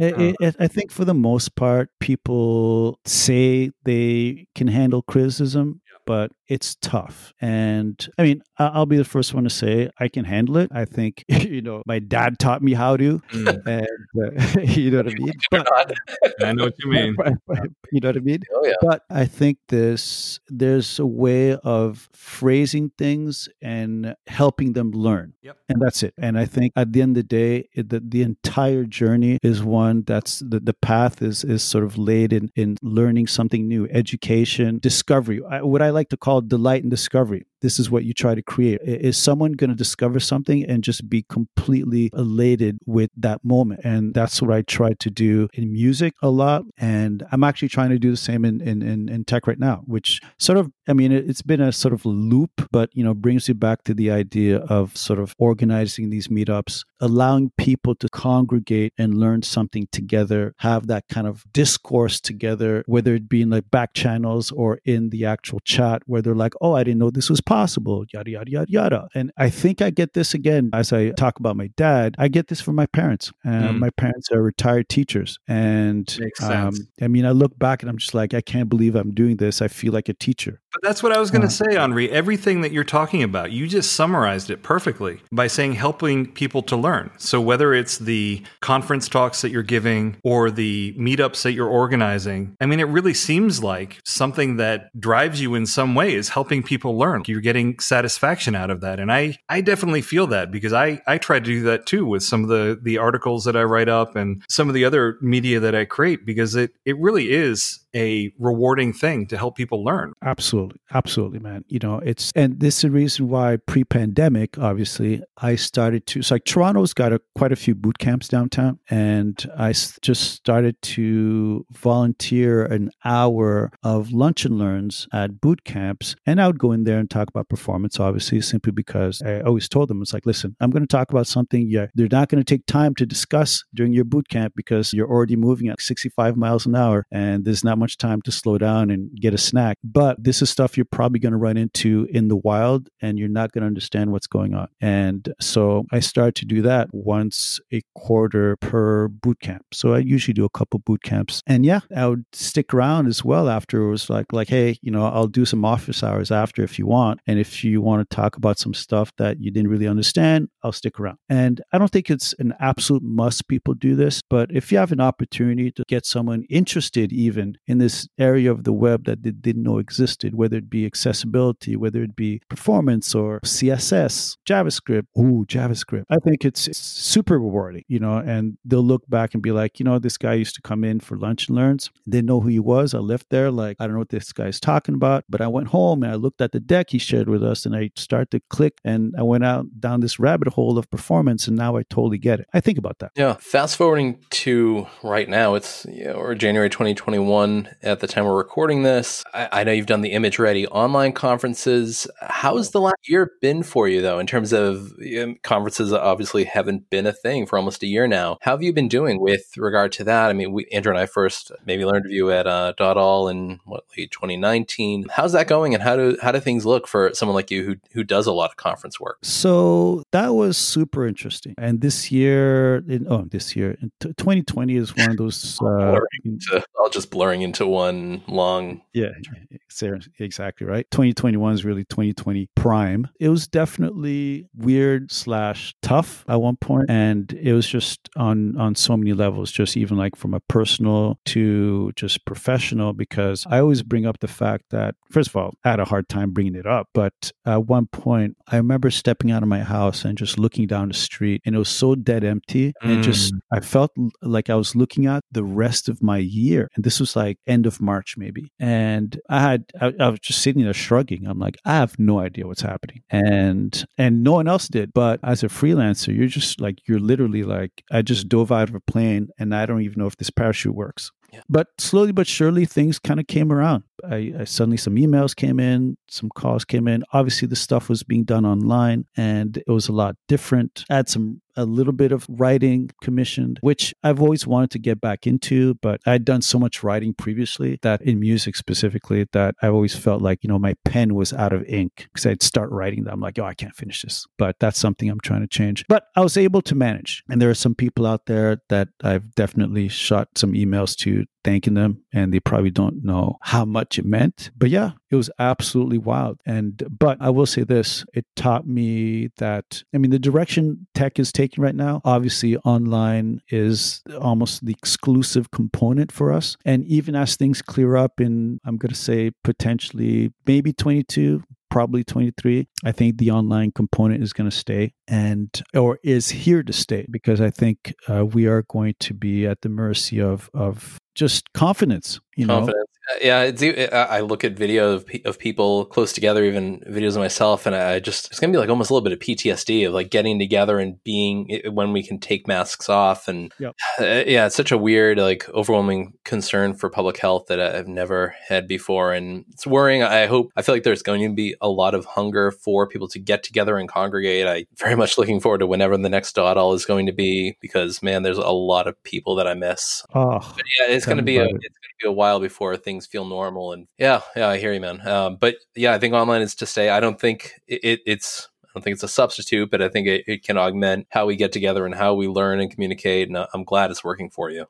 I, I, I think for the most part, people say they can handle criticism, but it's tough. And I mean, I- I'll be the first one to say I can handle it. I think, you know, my dad taught me how to, Mm, and uh, you know what I mean? But, I know what you mean. you know what I mean? oh yeah. But I think this there's a way of phrasing things and helping them learn. Yep. And that's it. And I think at the end of the day, it, the, the entire journey is one that's the, the path is is sort of laid in in learning something new, education, discovery. I, what I like to call delight and discovery. This is what you try to create. Is someone going to discover something and just be completely elated with that moment? And that's what I try to do in music a lot. And I'm actually trying to do the same in, in, in, in tech right now, which sort of, I mean, it, it's been a sort of loop, but, you know, brings you back to the idea of sort of organizing these meetups, allowing people to congregate and learn something together, have that kind of discourse together, whether it be in like back channels or in the actual chat where they're like, oh, I didn't know this was possible, yada, yada, yada, yada. And I think I get this again as I talk about my dad. I get this from my parents. Uh, Mm. My parents are retired teachers. And um. I mean, I look back and I'm just like, I can't believe I'm doing this. I feel like a teacher. But that's what I was going to Uh, say, Henri. Everything that you're talking about, you just summarized it perfectly by saying helping people to learn. So whether it's the conference talks that you're giving or the meetups that you're organizing, I mean, it really seems like something that drives you in some way is helping people learn. You're getting satisfaction out of that. And I, I definitely feel that because I, I try to do that too with some of the, the articles that I write up and some of the other media that I create because it, it really is a rewarding thing to help people learn. Absolutely. Absolutely, man. You know, it's, and this is the reason why pre pandemic, obviously, I started to, it's like Toronto's got a, quite a few boot camps downtown. And I just started to volunteer an hour of lunch and learns at boot camps. And I would go in there and talk about performance, obviously, simply because I always told them, it's like, listen, I'm going to talk about something yeah, they're not going to take time to discuss during your boot camp because you're already moving at 65 miles an hour and there's not much time to slow down and get a snack. But this is stuff you're probably going to run into in the wild and you're not going to understand what's going on. And so I started to do that once a quarter per boot camp. So I usually do a couple boot camps. And yeah, I would stick around as well after it was like like hey, you know, I'll do some office hours after if you want. And if you want to talk about some stuff that you didn't really understand, I'll stick around. And I don't think it's an absolute must people do this, but if you have an opportunity to get someone interested even in this area of the web that they didn't know existed, whether it be accessibility, whether it be performance or CSS, JavaScript, ooh, JavaScript. I think it's, super rewarding, you know, and they'll look back and be like, you know, this guy used to come in for lunch and learns. Didn't know who he was. I left there like, I don't know what this guy's talking about, but I went home and I looked at the deck he shared with us, and I start to click, and I went out down this rabbit hole of performance, and now I totally get it. I think about that. Yeah. Fast forwarding to right now, it's you know, or January 2021 at the time we're recording this. I, I know you've done the Image Ready online conferences. How's the last year been for you, though, in terms of you know, conferences? Obviously, haven't been a thing for almost a year now. How have you been doing with regard to that? I mean, we, Andrew and I first maybe learned of you at uh, Dot All in what late 2019. How's that going, and how do how do things look for someone like you who who does a lot of conference work? So that was super interesting. And this year, in, oh, this year, 2020 is one of those. Uh, into, all just blurring into one long. Yeah, exactly right. 2021 is really 2020 prime. It was definitely weird slash tough at one point, and it was just on on so many levels. Just even like from a personal to just professional, because I always bring up the fact that first of all, I had a hard time bringing it up, but at one point, I remember stepping out of my house and just looking down the street, and it was so dead empty, and just mm. I felt like I was looking at the rest of my year, and this was like end of March maybe, and I had I, I was just sitting there shrugging. I'm like, I have no idea what's happening, and and no one else did. But as a freelancer, you're just like you're literally like I just dove out of a plane, and I don't even know if this parachute works. Yeah. But slowly but surely, things kind of came around. I, I, suddenly some emails came in, some calls came in. Obviously, the stuff was being done online, and it was a lot different. I had some a little bit of writing commissioned, which I've always wanted to get back into, but I'd done so much writing previously that in music specifically that I always felt like, you know, my pen was out of ink because I'd start writing that. I'm like, oh, I can't finish this. But that's something I'm trying to change. But I was able to manage. And there are some people out there that I've definitely shot some emails to thanking them and they probably don't know how much it meant. But yeah it was absolutely wild. And but i will say this it taught me that i mean the direction tech is taking right now obviously online is almost the exclusive component for us. And even as things clear up in i'm going to say potentially maybe 22 probably 23 i think the online component is going to stay and or is here to stay because i think uh, we are going to be at the mercy of of just confidence you confidence uh, yeah, it's, I look at video of, of people close together, even videos of myself, and I just it's gonna be like almost a little bit of PTSD of like getting together and being when we can take masks off, and yep. uh, yeah, it's such a weird, like overwhelming concern for public health that I've never had before, and it's worrying. I hope I feel like there's going to be a lot of hunger for people to get together and congregate. I very much looking forward to whenever the next dot all is going to be because man, there's a lot of people that I miss. Oh, but yeah, it's gonna be a, it's gonna be a while before things feel normal. And yeah, yeah, I hear you, man. Um, but yeah, I think online is to stay. I don't think it, it, it's I don't think it's a substitute, but I think it, it, can augment how we get together and how we learn and communicate. And I'm glad it's working for you.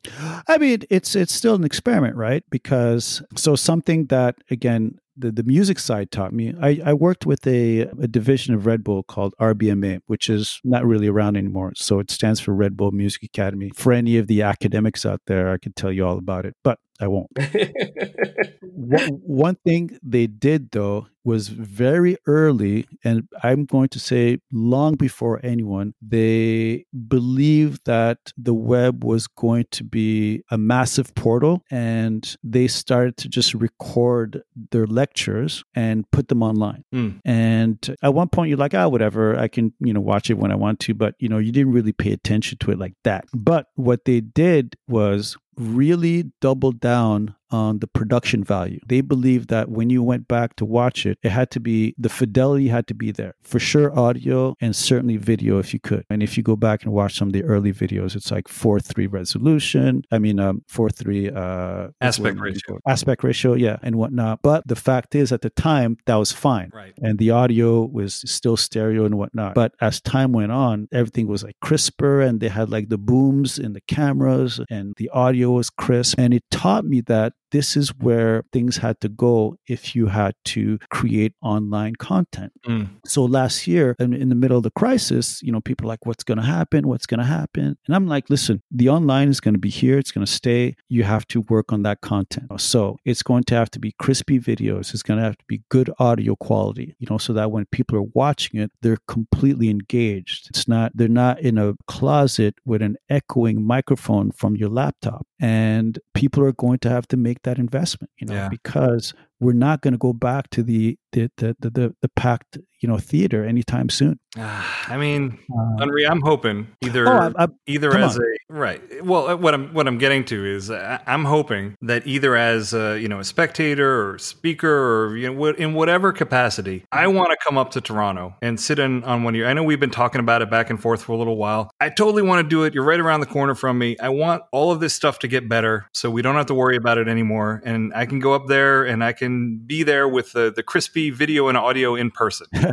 I mean, it's it's still an experiment, right? Because so something that again the, the music side taught me. I, I worked with a, a division of Red Bull called RBMA, which is not really around anymore. So it stands for Red Bull Music Academy. For any of the academics out there, I could tell you all about it, but I won't. one, one thing they did, though, was very early, and I'm going to say long before anyone, they believed that the web was going to be a massive portal, and they started to just record their lectures and put them online. Mm. And at one point, you're like, ah, oh, whatever, I can, you know, watch it when I want to, but, you know, you didn't really pay attention to it like that. But what they did was really doubled down on the production value. They believed that when you went back to watch it, it had to be the fidelity had to be there. For sure, audio and certainly video if you could. And if you go back and watch some of the early videos, it's like 4 3 resolution. I mean, um, 4 3 uh, aspect ratio. Aspect ratio, yeah, and whatnot. But the fact is, at the time, that was fine. Right. And the audio was still stereo and whatnot. But as time went on, everything was like crisper and they had like the booms in the cameras and the audio was crisp. And it taught me that this is where things had to go if you had to create online content. Mm. So last year, in, in, the middle of the crisis, you know, people are like, what's going to happen? What's going to happen? And I'm like, listen, the online is going to be here. It's going to stay. You have to work on that content. So it's going to have to be crispy videos. It's going to have to be good audio quality, you know, so that when people are watching it, they're completely engaged. It's not, they're not in a closet with an echoing microphone from your laptop. And people are going to have to make that investment, you know, yeah. because we're not going to go back to the the the the, the, the packed you know theater anytime soon. I mean, Uh, I'm hoping either oh, I, I, either as on. a right. Well, uh, what I'm what I'm getting to is uh, I'm hoping that either as a, you know a spectator or speaker or you know in whatever capacity, I want to come up to Toronto and sit in on one of your. I know we've been talking about it back and forth for a little while. I totally want to do it. You're right around the corner from me. I want all of this stuff to get better, so we don't have to worry about it anymore, and I can go up there and I can be there with the the crispy video and audio in person. You know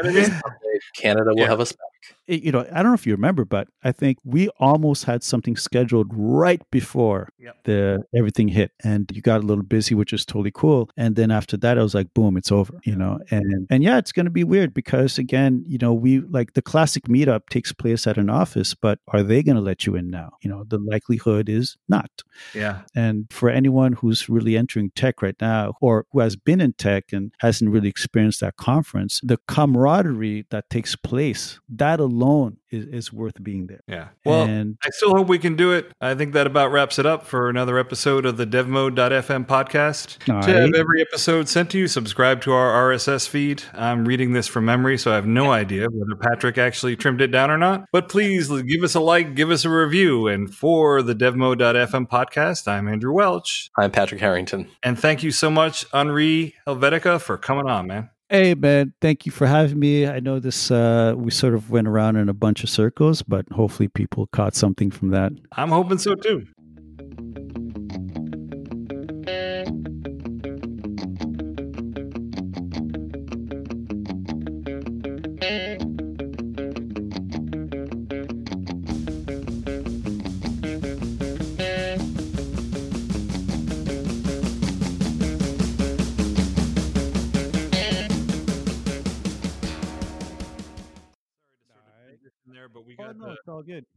what I mean? Canada will Yeah. have us back. it- you know, I don't know if you remember, but I think we almost had something scheduled right before Yep. the everything hit, and you got a little busy, which is totally cool. And then after that, I was like, boom, it's over, you know. And and yeah, it's going to be weird because again, you know, we like the classic meetup takes place at an office, but are they going to let you in now? You know, the likelihood is not. Yeah. And for anyone who's really entering tech right now or who has been in tech and hasn't really experienced that conference, the camaraderie that takes place, that alone is, is worth being there. Yeah. Well, and I still hope we can do it. I think that about wraps it up for another episode of the DevMode.fm podcast. All to have every episode sent to you, subscribe to our RSS feed. I'm reading this from memory, so I have no idea whether Patrick actually trimmed it down or not. But please give us a like, give us a review. And for the DevMode.fm podcast, I'm Andrew Welch. I'm Patrick Harrington. And thank you so much, Henri Helvetica, for coming on, man. Hey, man, thank you for having me. I know this, uh, we sort of went around in a bunch of circles, but hopefully people caught something from that. I'm hoping so too.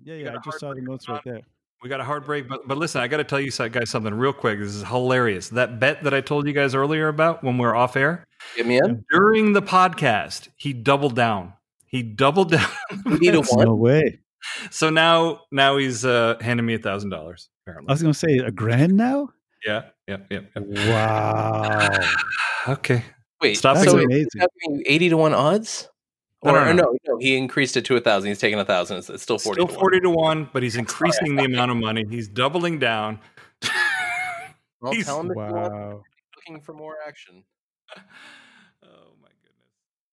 Yeah, yeah, I just saw the notes right there. We got a hard break, but but listen, I got to tell you guys something real quick. This is hilarious. That bet that I told you guys earlier about when we were off air Get me in. during the podcast, he doubled down. He doubled down. Eighty to one. No way. so now now he's uh, handing me a thousand dollars. Apparently, I was going to say a grand now? yeah, yeah, yeah. yeah. Wow. Okay, Wait, Stop That's so amazing. is that mean eighty to one odds? Uh, no, Or no, or no. no, no, he increased it to a thousand. He's taking a thousand. It's, it's still forty. still to one. forty to one, but he's increasing the amount of money. He's doubling down. Well, He's- tell him if you want Wow. looking for more action.